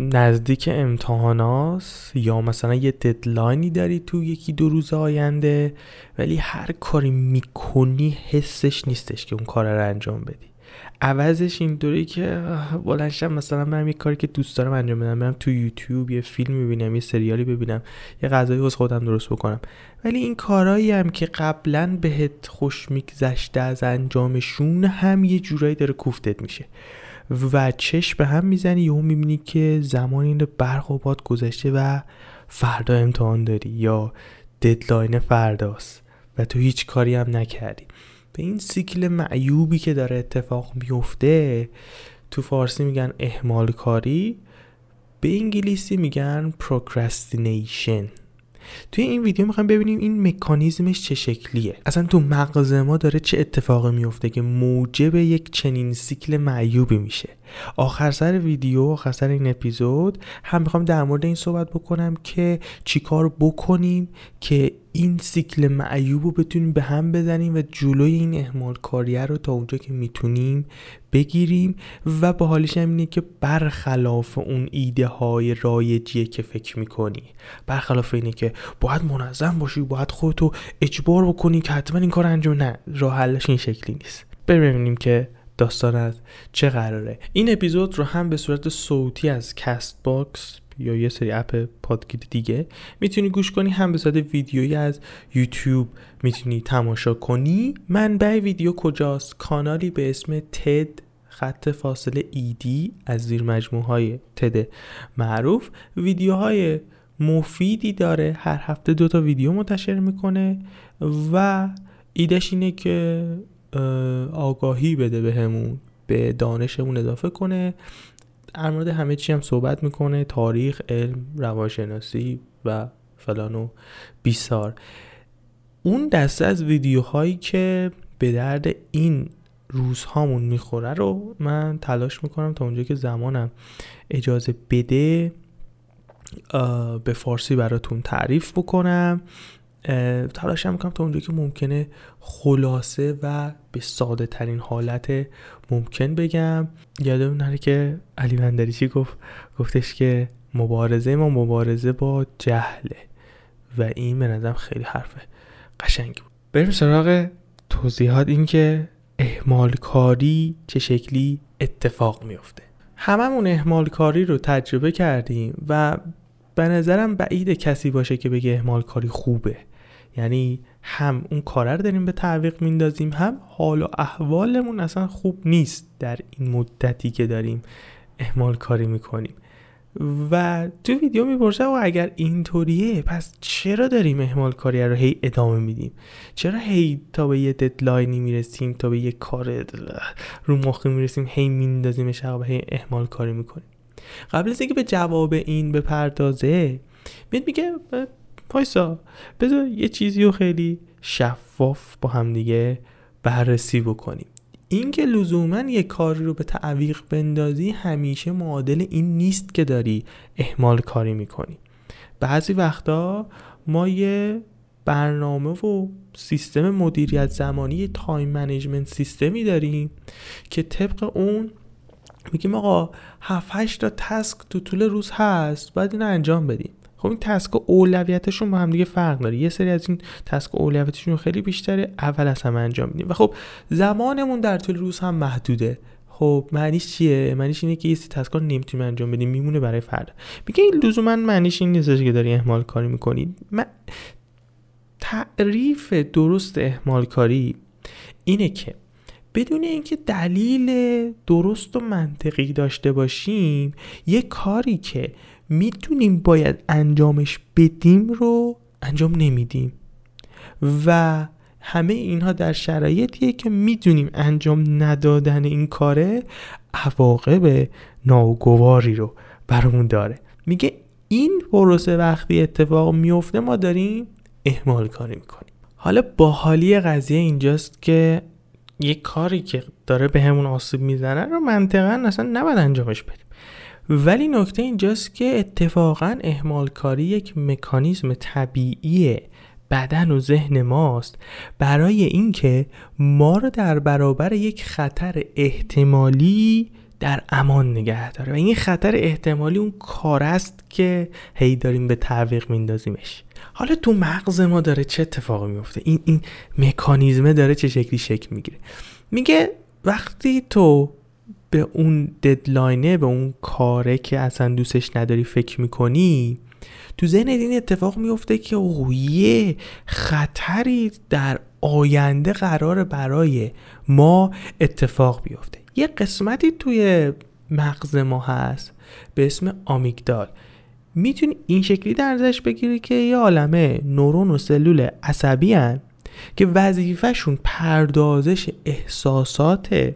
نزدیک امتحانات یا مثلا یه ددلاینی داری تو یکی دو روز آینده ولی هر کاری می‌کنی حسش نیستش که اون کار رو انجام بدی. عوضش اینطوری که بلنشم مثلا من یه کاری که دوست دارم انجام بدم برم تو یوتیوب یه فیلم ببینم یه سریالی ببینم یه غذایی واسه خودم درست بکنم. ولی این کارهایی هم که قبلا بهت خوش میگذشته از انجامشون هم یه جورایی داره کوفتت میشه. و چشم به هم می‌زنی یهو می‌بینی که زمان این برق و باد گذشته و فردا امتحان داری یا deadline فرداست و تو هیچ کاری هم نکردی. به این سیکل معیوبی که داره اتفاق میفته تو فارسی میگن اهمال کاری به انگلیسی میگن procrastination توی این ویدیو می‌خوایم ببینیم این مکانیزمش چه شکلیه. اصلا تو مغز ما داره چه اتفاقی میفته که موجب یک چنین سیکل معیوبی میشه. آخر سر ویدیو آخر سر این اپیزود هم می‌خوام در مورد این صحبت بکنم که چیکار بکنیم که این سیکل معیوب رو بتونیم به هم بزنیم و جلوی این احمال کاریه رو تا اونجا که می‌تونیم بگیریم و با حالش هم اینه که برخلاف اون ایده های رایجیه که فکر می‌کنی. برخلاف اینه که باید منظم باشی باید خودتو اجبار بکنی که حتما این کار انجام نه. راه حلش این شکلی نیست. ببینیم که داستان از چه قراره. این اپیزود رو هم به صورت صوتی از Castbox یا یه سری اپ پادگیر دیگه می‌تونی گوش کنی هم به صورت ویدیویی از یوتیوب می‌تونی تماشا کنی. منبع ویدیو کجاست؟ کانالی به اسم TED خط فاصله Ed از زیر مجموعه های TED معروف. ویدیوهای مفیدی داره هر هفته دو تا ویدیو منتشر می‌کنه و ایدش اینه که آگاهی بده بهمون به, به دانشمون اضافه کنه. در مورد همه چی هم صحبت می‌کنه. تاریخ علم روانشناسی و فلان و بیسار. اون دسته از ویدیوهایی که به درد این روزهامون می‌خوره رو من تلاش می‌کنم تا اونجا که زمانم اجازه بده به فارسی براتون تعریف بکنم. تلاش می‌کنم تا اونجا که ممکنه خلاصه و به ساده ترین حالت ممکن بگم. یادم نره که علی بندریچی گفت؟ گفتش که مبارزه ما مبارزه با جهله و این به نظرم خیلی حرف قشنگی بود. بریم سراغ توضیحات این که احمال کاری چه شکلی اتفاق میفته هممون احمال کاری رو تجربه کردیم و به نظرم بعید کسی باشه که بگه احمال کاری خوبه. یعنی هم اون کاره رو داریم به تعویق میندازیم هم حال و احوالمون اصلا خوب نیست در این مدتی که داریم احمال کاری می‌کنیم. و تو ویدیو می‌پرسه و اگر اینطوریه پس چرا داریم احمال کاری رو هی ادامه میدیم؟ چرا هی تا به یه ددلاینی می‌رسیم تا به یه کار رو مخی می‌رسیم هی میندازیمش و هی احمال کاری می‌کنیم؟ قبل از اینکه به جواب این بپردازه میاد میگه پایسا بذار یه چیزی رو خیلی شفاف با همدیگه بررسی بکنیم. اینکه لزوما یه کاری رو به تعویق بندازی همیشه معادل این نیست که داری احمال کاری می‌کنی. بعضی وقتا ما یه برنامه و سیستم مدیریت زمانی time management سیستمی داریم که طبق اون میگیم آقا 7 8 تا task تو طول روز هست باید اینو انجام بدیم. خب این task اولویتشون با هم دیگه فرق داره. یه سری از این task اولویتشون خیلی بیشتره اول از همه انجام میدیم. و خب زمانمون در طول روز هم محدوده. خب معنیش چیه؟ معنیش اینه که یه سری task ا نمی‌تونیم انجام بدیم میمونه برای فردا. میگه این لزوما معنیش این نیست که داری اهمال کاری می‌کنی. من تعریف درست اهمال کاری اینه که بدون اینکه دلیل درست و منطقی داشته باشیم یه کاری که می‌دونیم باید انجامش بدیم رو انجام نمیدیم. و همه اینها در شرایطیه که می‌دونیم انجام ندادن این کاره عواقب ناگواری رو برامون داره. میگه این پروسه وقتی اتفاق میفته ما داریم اهمال کاری می‌کنیم. حالا باحالی قضیه اینجاست که یک کاری که داره به همون آسیب می‌زنه رو منطقا اصلا نباید انجامش بدیم. ولی نکته اینجاست که اتفاقا اهمال کاری یک مکانیزم طبیعی بدن و ذهن ماست. برای اینکه ما رو در برابر یک خطر احتمالی در امان نگه داره. و این خطر احتمالی اون کار است که هی داریم به تعویق میندازیمش. حالا تو مغز ما داره چه اتفاقی میفته این این مکانیزمه داره چه شکلی شکل می‌گیره؟ میگه وقتی تو به اون ددلاینه به اون کاره که اصلا دوستش نداری فکر می‌کنی تو ذهن این اتفاق میفته که یه خطری در آینده قرار برای ما اتفاق بیفته. یه قسمتی توی مغز ما هست به اسم آمیگدال. می‌تونی این شکلی درزش بگیری که یه عالمه نورون و سلول عصبی هن که وظیفهشون پردازش احساسات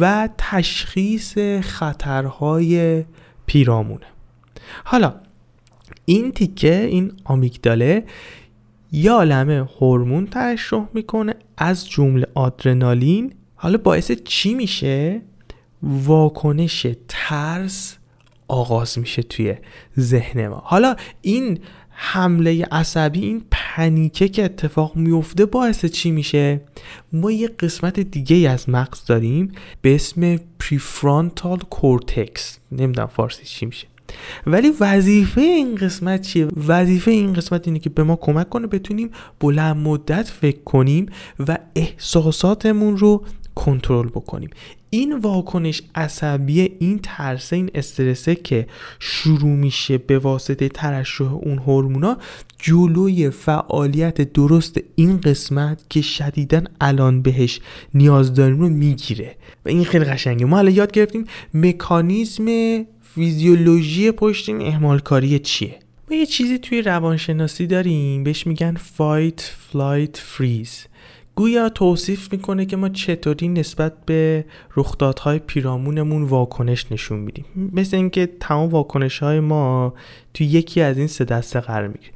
و تشخیص خطرهای پیرامونه. حالا این تیکه این آمیگداله یه عالمه هورمون ترشح می‌کنه از جمله آدرنالین. حالا باعث چی میشه؟ واکنش ترس آغاز میشه توی ذهن ما. حالا این حمله عصبی این panic ه که اتفاق میفته باعث چی میشه؟ ما یه قسمت دیگه از مغز داریم به اسم prefrontal cortex نمی‌دونم فارسی چی میشه. ولی وظیفه این قسمت چیه؟ وظیفه این قسمت اینه که به ما کمک کنه بتونیم بلند مدت فکر کنیم و احساساتمون رو کنترل بکنیم. این واکنش عصبی این ترسه این استرسه که شروع میشه به واسطه ترشح اون هورمونا جلوی فعالیت درست این قسمت که شدیدا الان بهش نیاز داریم رو می‌گیره. و این خیلی قشنگه. ما الان یاد گرفتیم مکانیزم فیزیولوژی پشت این اهمالکاری چیه؟ ما یه چیزی توی روانشناسی داریم بهش میگن fight flight freeze گویا توصیف می‌کنه که ما چطوری نسبت به رخدادهای پیرامونمون واکنش نشون میدیم. مثل اینکه تمام واکنش های ما توی یکی از این سه دسته قرار می‌گیره.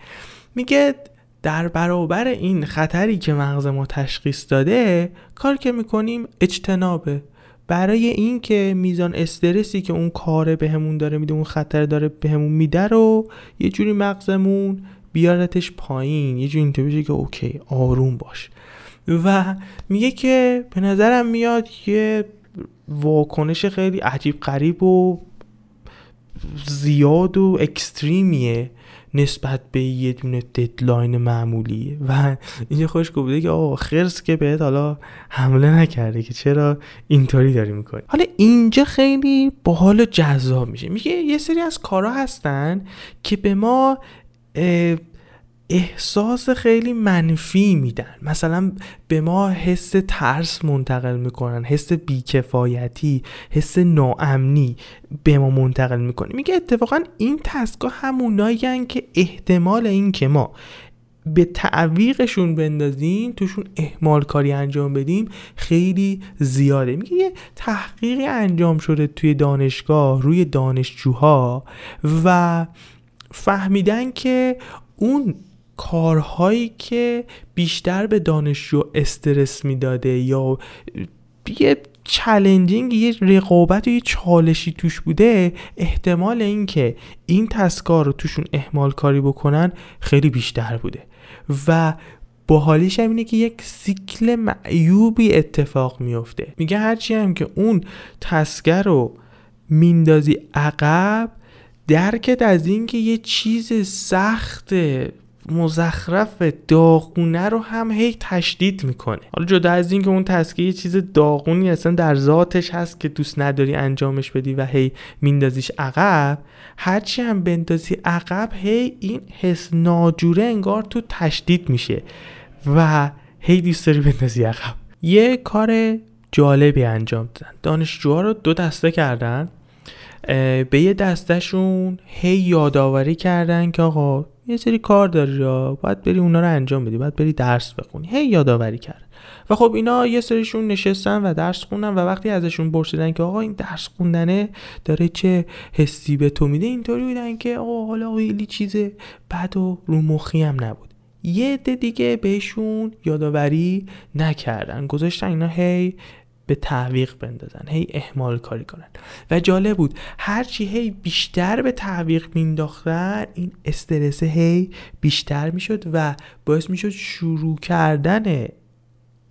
میگه در برابر این خطری که مغز ما تشخیص داده کاری که می‌کنیم اجتنابه. برای اینکه میزان استرسی که اون کاره بهمون داره میده اون خطر داره بهمون میده رو یه جوری مغزمون بیارتش پایین. یه جوری اینطور بشه که okay آروم باش. و میگه که به نظرم میاد یه واکنش خیلی عجیب غریب و زیاد و extreme یه نسبت به یه دونه deadline معمولی و اینجا خوش گفته که آه خرس که بهت حالا حمله نکرده که چرا اینطوری داری می‌کنی. حالا اینجا خیلی باحال جذاب میشه. میگه یه سری از کارا هستن که به ما احساس خیلی منفی میدن. مثلا به ما حس ترس منتقل می‌کنن حس بیکفایتی حس ناامنی به ما منتقل می‌کنه. میگه اتفاقا این تسکا همونایی که احتمال این که ما به تعویقشون بندازیم توشون احمال کاری انجام بدیم خیلی زیاده. میگه یه تحقیقی انجام شده توی دانشگاه روی دانشجوها و فهمیدن که اون کارهایی که بیشتر به دانشجو استرس می‌داده یا یه چلنجینگ یه رقابت و یه چالشی توش بوده احتمال اینکه این تسکار رو توشون احمال کاری بکنن خیلی بیشتر بوده. و باحالیش هم اینه که یک سیکل معیوبی اتفاق میفته میگه هرچی هم که اون تسکر رو میندازی عقب درکت از اینکه یه چیز سخت مزخرف داغونه رو هم هی تشدید می‌کنه. حالا جدا از اینکه اون تسکیه یه چیز داغونی اصلا در ذاتش هست که دوست نداری انجامش بدی و هی میندازیش عقب هرچی هم بندازی عقب هی این حس ناجوره انگار تو تشدید میشه و هی دوست داری بندازی عقب. یه کار جالبی انجام دادن. دانشجوها رو دو دسته کردن. به یه دستشون هی یادآوری کردن که آقا یه سری کار داری یا باید بری اونا رو انجام بدی باید بری درس بخونی. هی یادآوری کرد. و خب اینا یه سریشون نشستن و درس خوندن و وقتی ازشون پرسیدن که آقا این درس خوندنه داره چه حسی به تو میده اینطوری بودن که آقا حالا خیلی چیز بد و رو مخی هم نبود. یه عده دیگه بهشون یادآوری نکردن. گذاشتن اینا هی به تعویق بندازن هی احمال کاری کنن. و جالب بود هرچی هی بیشتر به تعویق مینداختن این استرس هی بیشتر می‌شد و باعث می‌شد شروع کردن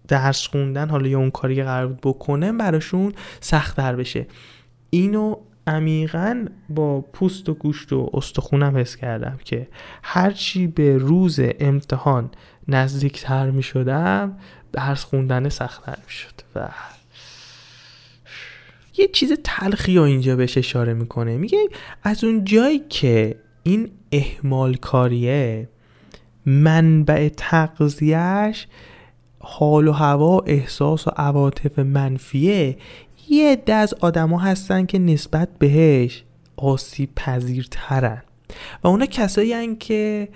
درس خوندن حالا یا اون کاری قرار بود بکنه براشون سختتر بشه. اینو عمیقا با پوست و گوشت و استخونم حس کردم که هرچی به روز امتحان نزدیکتر می شدم درس خوندن سختتر می شد و یه چیز تلخی ها اینجا بهش اشاره می‌کنه. میگه از اون جایی که این احمال کاریه منبع تغذیهش حال و هوا احساس و عواطف منفیه. یه عده از آدما هستن که نسبت بهش آسیب پذیرترن و اونا کسایی هن که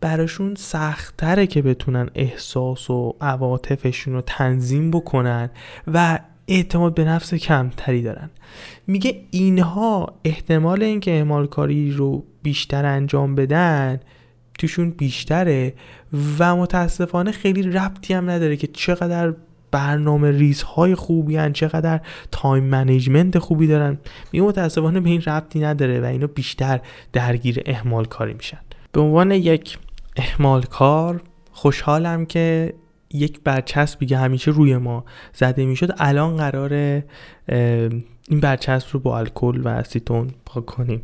براشون سختتره که بتونن احساس و عواطفشون رو تنظیم بکنن و اعتماد به نفس کمتری دارن. میگه اینها احتمال اینکه اعمال کاری رو بیشتر انجام بدن توشون بیشتره و متاسفانه خیلی ربطی هم نداره که چقدر برنامه ریزهای خوبی‌ان چقدر time management خوبی دارن. میگه متاسفانه به این ربطی نداره و اینا بیشتر درگیر اهمال کاری میشن. به عنوان یک اهمال کار خوشحالم که یک برچسبی که همیشه روی ما زده می‌شد. الان قرار این برچسب رو با الکل و استون پاک کنیم.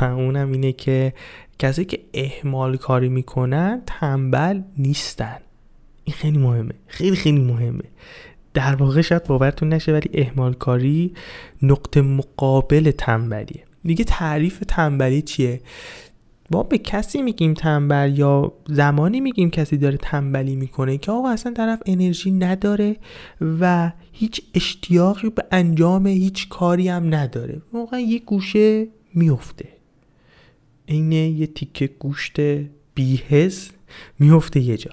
و اونم اینه که کسی که احمال کاری می‌کنن تنبل نیستن. این خیلی مهمه. خیلی خیلی مهمه. در واقع شاید باورتون نشه ولی احمال کاری نقطه مقابل تنبلیه. دیگه تعریف تنبلی چیه؟ ما به کسی میگیم تنبل یا زمانی میگیم کسی داره تنبلی می‌کنه که آقا اصلا طرف انرژی نداره و هیچ اشتیاقی به انجام هیچ کاری هم نداره. واقعا یه گوشه میفته. این یه تیکه گوشت بیهز میفته یه جا.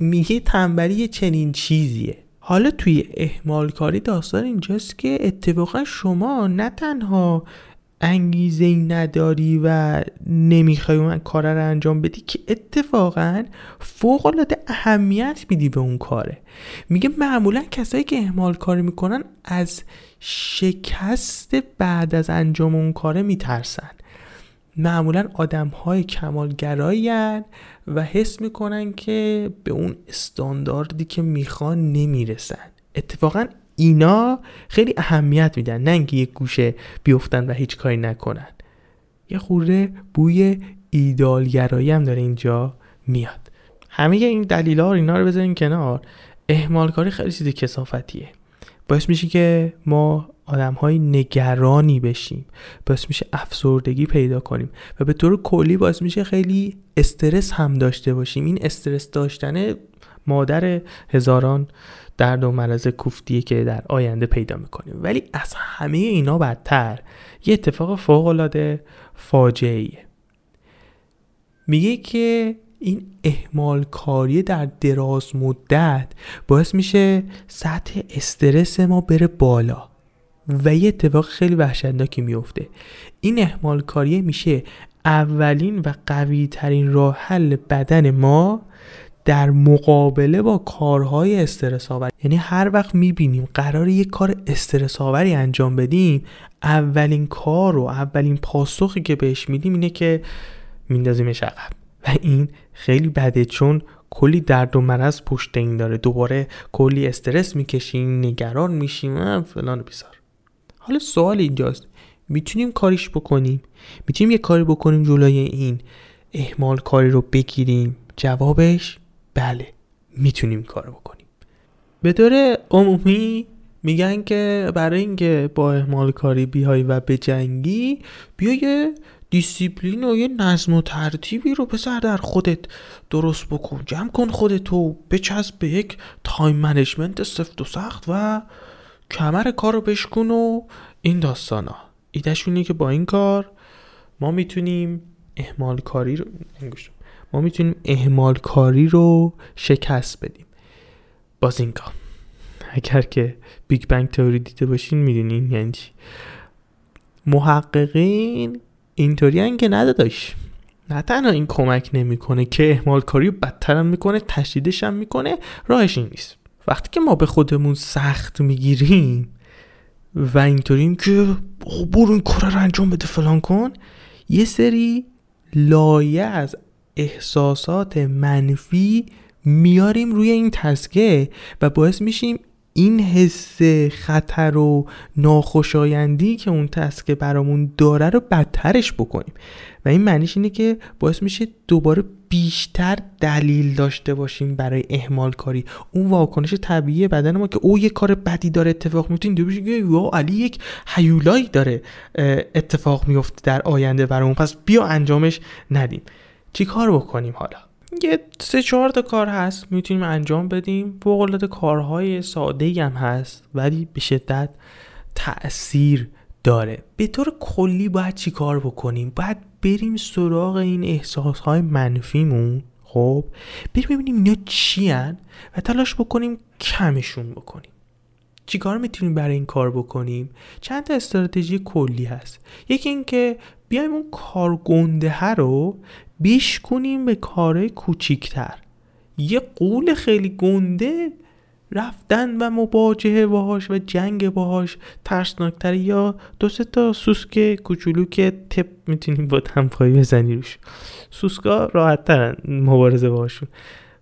میگه تنبلی چنین چیزیه. حالا توی احمال کاری داستان اینجاست که اتفاقا شما نه تنها انگیزه ای نداری و نمی‌خوای اون کار رو انجام بدی که اتفاقا فوق العاده اهمیت میدی به اون کاره. میگه معمولا کسایی که اهمال کاری می‌کنن از شکست بعد از انجام اون کاره میترسن. معمولا آدم های کمالگرایی و حس می‌کنن که به اون استانداردی که می‌خوان نمی‌رسن. اتفاقا اینا خیلی اهمیت میدن نه اینکه یک گوشه بیفتن و هیچ کاری نکنن. یه خورده بوی ایدالگرایی هم داره اینجا میاد. همه این دلیل ها اینا رو بذارین کنار. احمال کاری خیلی چیز کسافتیه باعث میشه که ما آدم های نگرانی بشیم. باعث میشه افسردگی پیدا کنیم. و به طور کلی باعث میشه خیلی استرس هم داشته باشیم. این استرس داشتن مادر هزاران درد و مرض کوفتیه که در آینده پیدا می‌کنیم. ولی از همه اینا بدتر یه اتفاق فوق العاده فاجعه میگه که این احمال کاری در دراز مدت باعث میشه سطح استرس ما بره بالا. و یه اتفاق خیلی وحشتناکی میفته این احمال کاری میشه اولین و قوی ترین راه حل بدن ما در مقابله با کارهای استرس آور یعنی هر وقت می‌بینیم قرار یک کار استرس آوری انجام بدیم اولین کار و اولین پاسخی که بهش میدیم اینه که میندازیمش عقب. و این خیلی بده چون کلی درد و مرض پشت این داره. دوباره کلی استرس می‌کشیم نگران میشیم فلان بیزار. حالا سوال اینجاست. می‌تونیم کاریش بکنیم؟ می‌تونیم یه کاری بکنیم جلوی این احمال کاری رو بگیریم؟ جوابش بله می‌تونیم کار بکنیم. به طور عمومی میگن که برای اینکه با احمال کاری بیای و به جنگی بیا یه دیسیپلین و یه نظم و ترتیبی رو پسر در خودت درست بکن. جمع کن خودتو بچسب به یک time management سفت و سخت و کمر کار رو بشکن و این داستان ها ایده‌شون اینه که با این کار ما می‌تونیم اهمال کاری رو ما می‌تونیم اهمال کاری رو شکست بدیم. bazinga. اگر که بیگ بنگ تئوری دیده باشین می‌دونین یعنی چی. محققین اینطوری که نداداش نه تنها این کمک نمی‌کنه که اهمال کاری بدتر هم می‌کنه تشدیدش هم می‌کنه راهش این نیست. وقتی که ما به خودمون سخت می‌گیریم و اینطوریم که برو این کار رو انجام بده فلان کن یه سری لایه از احساسات منفی میاریم روی این تسکه و باعث میشیم این حس خطر و ناخوشایندی که اون تسکه برامون داره رو بدترش بکنیم. و این معنیش اینه که باعث میشه دوباره بیشتر دلیل داشته باشیم برای اهمال کاری. اون واکنش طبیعی بدن ما که او یه کار بدی داره اتفاق میفته. این بشه یا علی یک حیولایی داره اتفاق میفته در آینده برامون. پس بیا انجامش ندیم. چی کار بکنیم حالا؟ یه سه چهار تا کار هست می‌تونیم انجام بدیم. فوق کارهای ساده هم هست ولی به شدت تاثیر داره. به طور کلی باید چی کار بکنیم؟ باید بریم سراغ این احساس های منفیمون خب؟ بریم ببینیم اینا چی و تلاش بکنیم کمشون بکنیم. چیکار می‌تونیم برای این کار بکنیم؟ چند تا استراتژی کلی هست. یکی اینکه بیایم اون کارگنده رو بیش کنیم به کارهای کوچیکتر. یه قول خیلی گنده رفتن و مواجهه باهاش و جنگ باهاش ترسناکتر یا دو سه تا سوسک کوچولو که تپ می‌تونیم با تنپایی بزنی روش. سوسکا راحت ترن مبارزه باهاشون.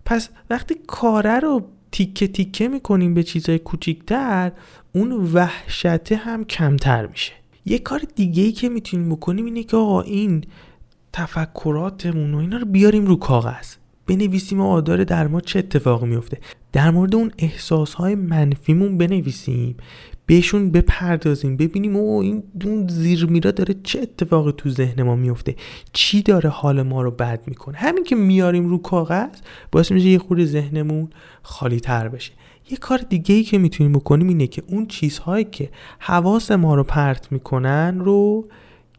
پس وقتی کاره رو تیکه تیکه می‌کنیم به چیزهای کوچیکتر اون وحشته هم کمتر میشه. یه کار دیگه ای که می‌تونیم بکنیم اینه که آقا این تفکراتمون و اینا رو بیاریم رو کاغذ. بنویسیم آقا داره در ما چه اتفاقی میفته در مورد اون احساس های منفیمون بنویسیم بهشون بپردازیم ببینیم او این اون زیر میرا داره چه اتفاقی تو ذهن ما میفته چی داره حال ما رو بد می‌کنه. همین که میاریم رو کاغذ باعث میشه یه خورده ذهنمون خالی تر بشه. یه کار دیگه ای که می‌تونیم بکنیم اینه که اون چیزهایی که حواس ما رو پرت می‌کنن رو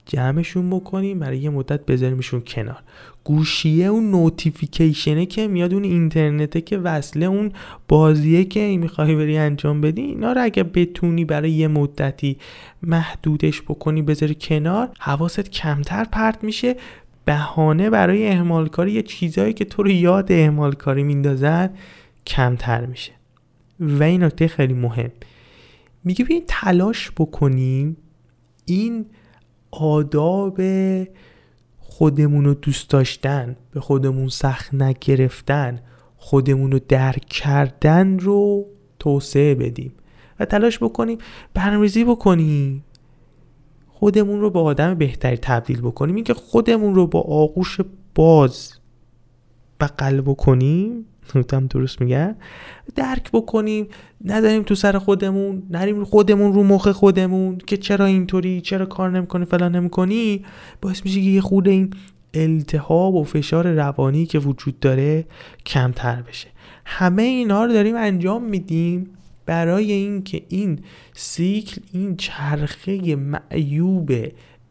جمعشون بکنیم برای یه مدت بذاریمشون کنار. گوشیه اون نوتیفیکیشنه که میاد اون اینترنته که وصله اون بازیه که می‌خوای بری انجام بدی اینا رو اگه بتونی برای یه مدتی محدودش بکنی بذاری کنار حواست کمتر پرت میشه. بهانه برای اهمال کاری یه چیزهایی که تو رو یاد اهمال کاری میندازن کمتر میشه. و این نکته خیلی مهم. میگه ببین تلاش بکنیم این آداب خودمون رو دوست داشتن به خودمون سخت نگرفتن خودمون رو درک کردن رو توسعه بدیم و تلاش بکنیم برنامه‌ریزی بکنیم. خودمون رو با آدم بهتری تبدیل بکنیم. اینکه خودمون رو با آغوش باز بغل بکنیم هم درست میگن درک بکنیم نداریم تو سر خودمون نریم خودمون رو مخ خودمون که چرا اینطوری چرا کار نمی‌کنی فلان نمی‌کنی؟ باعث میشه که یه خود این التهاب و فشار روانی که وجود داره کمتر بشه. همه اینا رو داریم انجام میدیم برای اینکه این سیکل این چرخه معیوب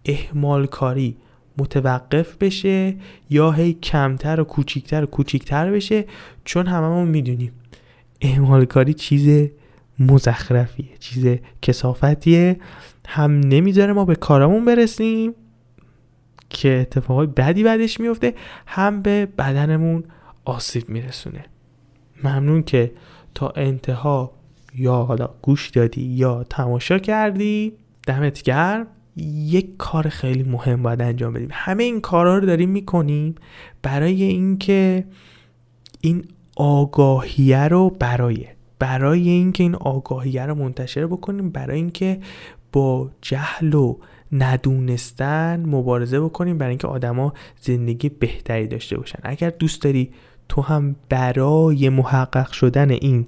اهمال کاری متوقف بشه یا هی کمتر و کوچیکتر و کوچیکتر بشه چون هممون می‌دونیم. اعمال کاری چیز مزخرفیه چیز کسافتیه. هم نمی‌ذاره ما به کارمون برسیم که اتفاقای بدی بعدش میفته هم به بدنمون آسیب میرسونه. ممنون که تا انتها یا حالا گوش دادی یا تماشا کردی دمت گرم. یک کار خیلی مهم باید انجام بدیم. همه این کارها رو داریم می‌کنیم برای اینکه این آگاهیه رو برای برای اینکه این آگاهیه رو منتشر بکنیم برای اینکه با جهل و ندونستن مبارزه بکنیم برای اینکه آدما زندگی بهتری داشته باشن. اگر دوست داری تو هم برای محقق شدن این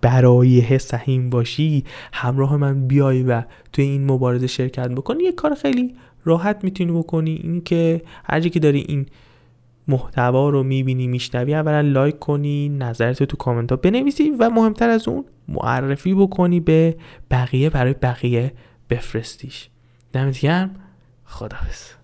برای سهیم باشی همراه من بیای و توی این مبارزه شرکت بکنی. یه کار خیلی راحت می‌تونی بکنی این که هر که داری این محتوا رو می‌بینی میشنوی اولا لایک کنی نظرتو تو کامنت ها بنویسی و مهمتر از اون معرفی بکنی به بقیه برای بقیه بفرستیش. دمت گرم. خداحافظ.